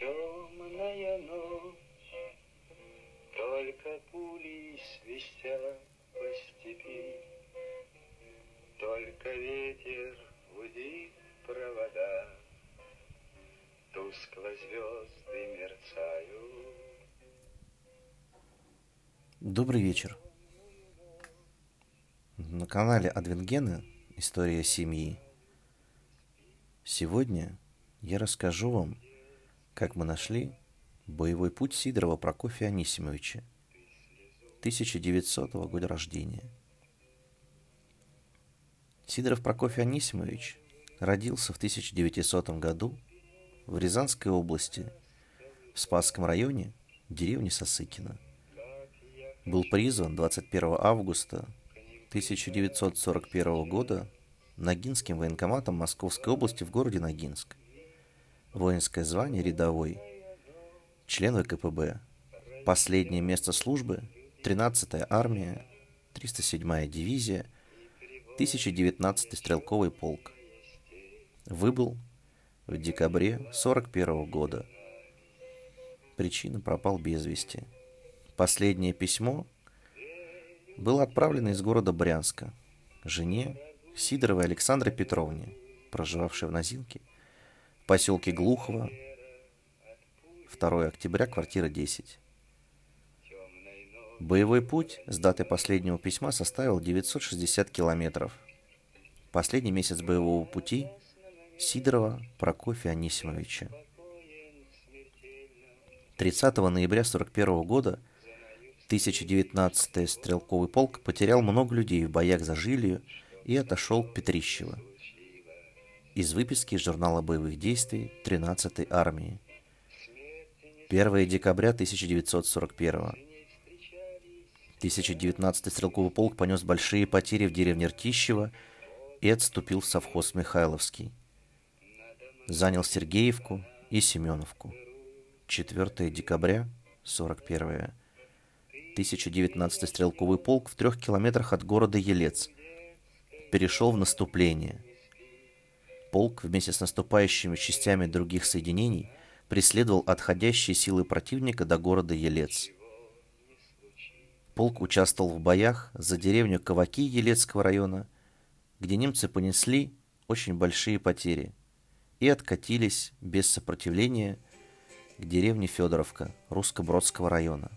темная ночь, Только пули свистят по степи, Только ветер гудит провода, Тускло звезды мерцают. Добрый вечер. На канале Адвенгена «История семьи» сегодня я расскажу вам, как мы нашли боевой путь Сидорова Прокофия Анисимовича, 1900 года рождения. Сидоров Прокофий Анисимович родился в 1900 году в Рязанской области, в Спасском районе, деревне Сосыкино. Был призван 21 августа 1941 года Ногинским военкоматом Московской области в городе Ногинск. Воинское звание рядовой. Член ВКПБ. Последнее место службы 13-я армия, 307-я дивизия, 1019-й стрелковый полк. Выбыл в декабре 41 года. Причина пропал без вести. Последнее письмо было отправлено из города Брянска жене Сидоровой Александре Петровне, проживавшей в Назинке, поселке Глухово, 2 октября, квартира 10. Боевой путь с датой последнего письма составил 960 километров. Последний месяц боевого пути Сидорова Прокофия Анисимовича. 30 ноября 41 года 1019-й стрелковый полк потерял много людей в боях за Жилью и отошел к Петрищево. Из выписки журнала боевых действий 13-й армии. 1 декабря 1941 1019-й стрелковый полк понес большие потери в деревне Ртищево и отступил в совхоз Михайловский. Занял Сергеевку и Семеновку. 4 декабря 41 1019-й стрелковый полк в трех километрах от города Елец перешел в наступление. Полк вместе с наступающими частями других соединений преследовал отходящие силы противника до города Елец. Полк участвовал в боях за деревню Коваки Елецкого района, где немцы понесли очень большие потери и откатились без сопротивления к деревне Федоровка Русско-Бродского района.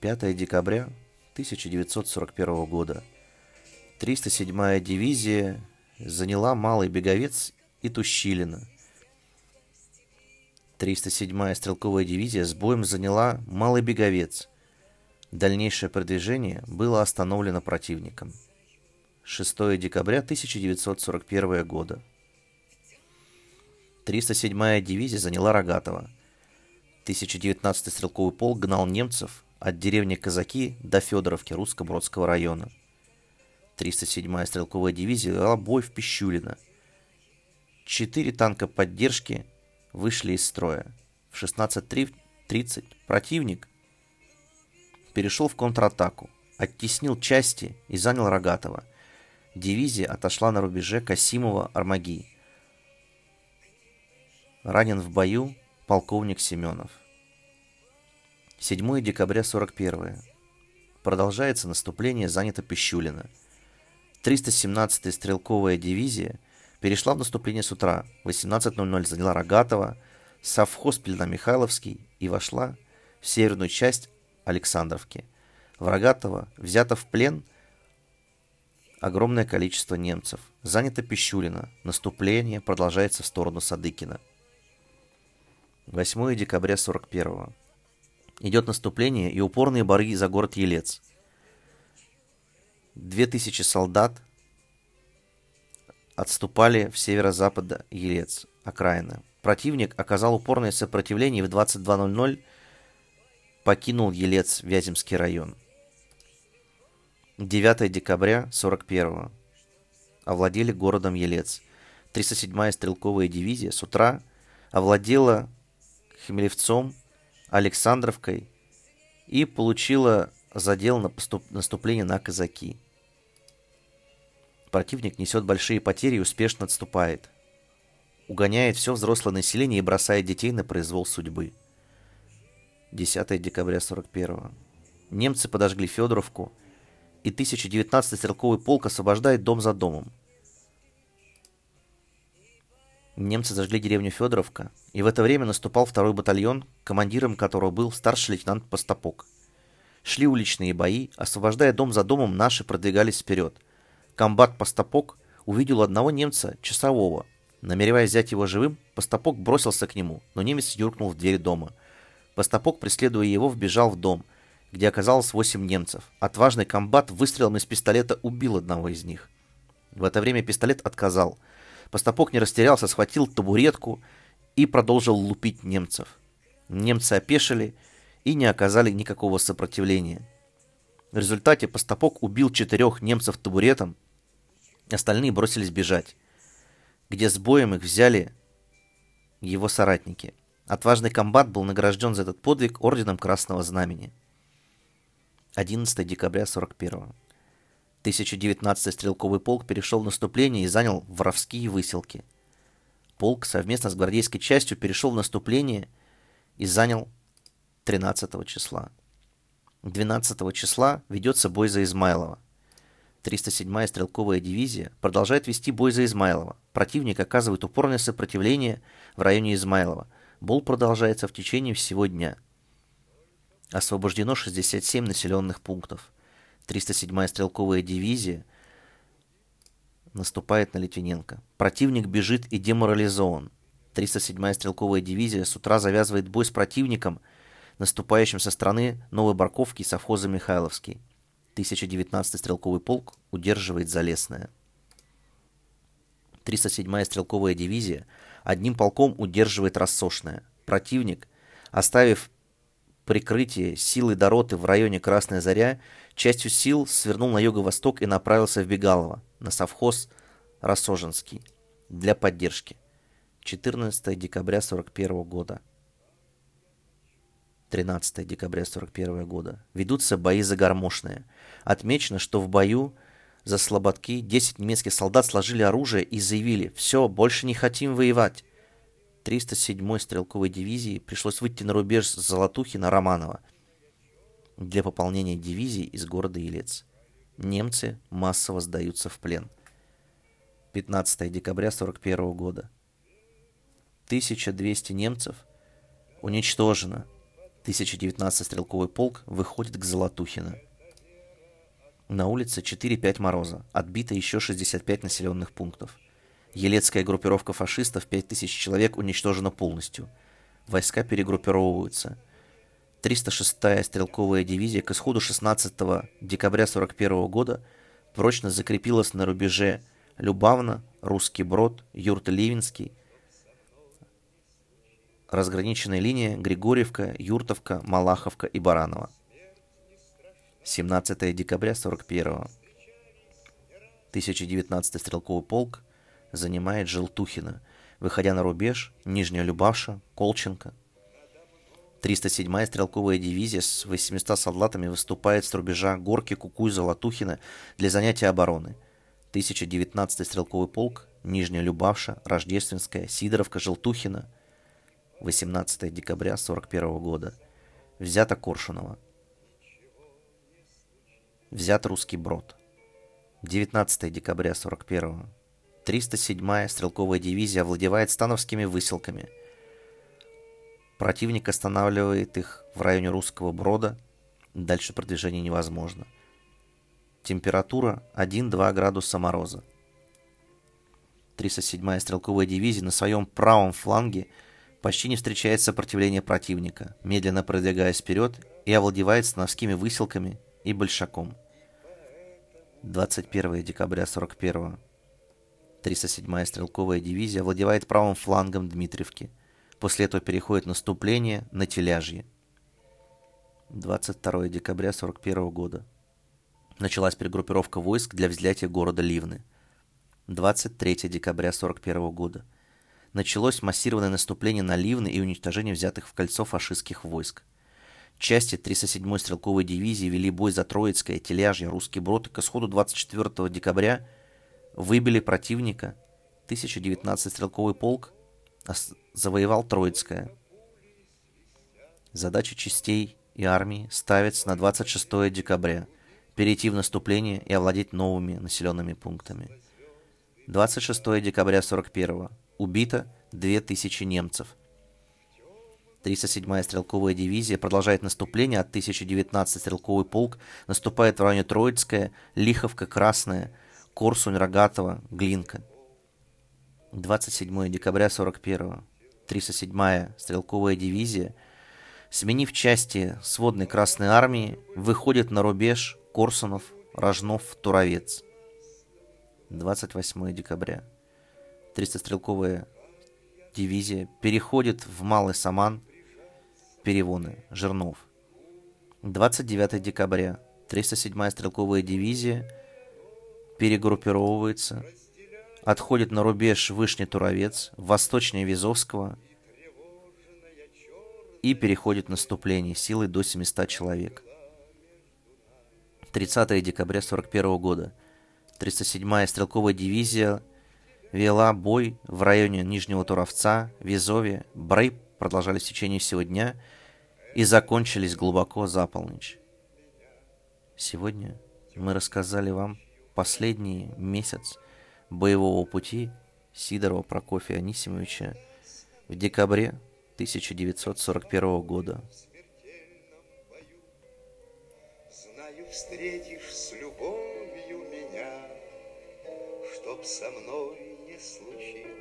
5 декабря 1941 года 307-я дивизия заняла Малый Беговец и Тущилино. 307-я стрелковая дивизия с боем заняла Малый Беговец. Дальнейшее продвижение было остановлено противником. 6 декабря 1941 года. 307-я дивизия заняла Рогатово. 1019-й стрелковый полк гнал немцев от деревни Казаки до Федоровки Русско-Бродского района. 307-я стрелковая дивизия вела бой в Пищулино. Четыре танка поддержки вышли из строя. В 16.30 противник перешел в контратаку, оттеснил части и занял Рогатово. Дивизия отошла на рубеже Касимова-Армаги. Ранен в бою полковник Семенов. 7 декабря 41. Продолжается наступление, занято Пищулино. 317-я стрелковая дивизия перешла в наступление с утра. 18.00 заняла Рогатова, совхоз Пельно-Михайловский и вошла в северную часть Александровки. В Рогатово взято в плен огромное количество немцев. Занято Пищулино. Наступление продолжается в сторону Садыкина. 8 декабря 41 идет наступление и упорные бои за город Елец. Две тысячи солдат отступали в северо-запад Елец, окраины. Противник оказал упорное сопротивление и в 22.00 покинул Елец, Вяземский район. 9 декабря 41 овладели городом Елец. 307-я стрелковая дивизия с утра овладела Хмелевцом Александровкой и получила задел на наступление на казаки. Противник несет большие потери и успешно отступает. угоняет все взрослое население и бросает детей на произвол судьбы. 10 декабря 41 Немцы подожгли Федоровку, и 1019-й стрелковый полк освобождает дом за домом. Немцы зажгли деревню Федоровка, и в это время наступал второй батальон, командиром которого был старший лейтенант Постопок. Шли уличные бои, освобождая дом за домом, наши продвигались вперед. Комбат Постопок увидел одного немца, часового. Намереваясь взять его живым, Постопок бросился к нему, но немец юркнул в дверь дома. Постопок, преследуя его, вбежал в дом, где оказалось восемь немцев. Отважный комбат выстрелом из пистолета убил одного из них. В это время пистолет отказал – Постопок не растерялся, схватил табуретку и продолжил лупить немцев. Немцы опешили и не оказали никакого сопротивления. В результате Постопок убил четырех немцев табуретом, остальные бросились бежать, где с боем их взяли его соратники. Отважный комбат был награжден за этот подвиг орденом Красного Знамени. 11 декабря 41 1019-й стрелковый полк перешел в наступление и занял воровские выселки. Полк совместно с гвардейской частью перешел в наступление и занял 13 числа. 12 числа ведется бой за Измайлова. 307-я стрелковая дивизия продолжает вести бой за Измайлова. Противник оказывает упорное сопротивление в районе Измайлова. Бой продолжается в течение всего дня. Освобождено 67 населенных пунктов. 307-я стрелковая дивизия наступает на Литвиненко. Противник бежит и деморализован. 307-я стрелковая дивизия с утра завязывает бой с противником, наступающим со стороны Новой Барковки и совхоза Михайловский. 1019-й стрелковый полк удерживает Залесное. 307-я стрелковая дивизия одним полком удерживает Рассошное. Противник, оставив прикрытие силы Дороты в районе Красная Заря, частью сил свернул на юго-восток и направился в Бегалово, на совхоз Рассоженский, для поддержки. 14 декабря 41 года. 13 декабря 41 года. Ведутся бои за гармошные. Отмечено, что в бою за слободки 10 немецких солдат сложили оружие и заявили «Все, больше не хотим воевать». 307-й стрелковой дивизии пришлось выйти на рубеж с Золотухи на Романово для пополнения дивизий из города Илец. Немцы массово сдаются в плен. 15 декабря 1941 года. 1200 немцев уничтожено. 1019 стрелковый полк выходит к Золотухино. На улице 4-5 мороза, отбито еще 65 населенных пунктов. Елецкая группировка фашистов, 5000 человек, уничтожена полностью. Войска перегруппировываются. 306-я стрелковая дивизия к исходу 16 декабря 1941 года прочно закрепилась на рубеже Любавна, Русский Брод, Юрт-Ливенский, разграниченная линия Григорьевка, Юртовка, Малаховка и Баранова. 17 декабря 1941 1019 стрелковый полк занимает Желтухина, выходя на рубеж Нижняя Любаша, Колченко. 307-я стрелковая дивизия с 800 солдатами выступает с рубежа Горки, Кукуй, Золотухина для занятия обороны. 1019-й стрелковый полк, Нижняя Любавша, Рождественская, Сидоровка, Желтухина. 18 декабря 41 года. Взято Коршунова. Взят Русский Брод. 19 декабря 41 307-я стрелковая дивизия овладевает становскими выселками. Противник останавливает их в районе русского брода. Дальше продвижение невозможно. Температура 1-2 градуса мороза. 307-я стрелковая дивизия на своем правом фланге почти не встречает сопротивления противника, медленно продвигаясь вперед и овладевает становскими выселками и большаком. 21 декабря 41 307-я стрелковая дивизия овладевает правым флангом Дмитриевки. После этого переходит наступление на Теляжье. 22 декабря 1941 года. Началась перегруппировка войск для взятия города Ливны. 23 декабря 1941 года. Началось массированное наступление на Ливны и уничтожение взятых в кольцо фашистских войск. Части 307-й стрелковой дивизии вели бой за Троицкое, Теляжье, Русский Брод и к исходу 24 декабря выбили противника 1019 стрелковый полк завоевал Троицкое. Задача частей и армии ставится на 26 декабря перейти в наступление и овладеть новыми населенными пунктами. 26 декабря 41 убито 2000 немцев. 307-я стрелковая дивизия продолжает наступление, а 1019 стрелковый полк наступает в районе Троицкая, Лиховка, Красная, Корсунь, Рогатова, Глинка. 27 декабря 41 307-я стрелковая дивизия, сменив части сводной Красной Армии, выходит на рубеж Корсунов, Рожнов, Туровец. 28 декабря 300-стрелковая дивизия переходит в Малый Саман, Перевоны, Жернов. 29 декабря 307-я стрелковая дивизия перегруппировывается, отходит на рубеж Вышний Туровец, восточнее Визовского и переходит наступление силой до 700 человек. 30 декабря 41 года 307-я стрелковая дивизия вела бой в районе Нижнего Туровца, Визове, Бои продолжались в течение всего дня и закончились глубоко за полночь. Сегодня мы рассказали вам последний месяц боевого пути Сидорова Прокофия Анисимовича в декабре 1941 года. Знаю, встретишь с любовью меня, Чтоб со мной не случилось.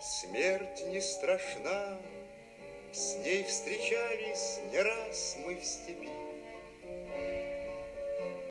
Смерть не страшна, с ней встречались не раз мы в степи.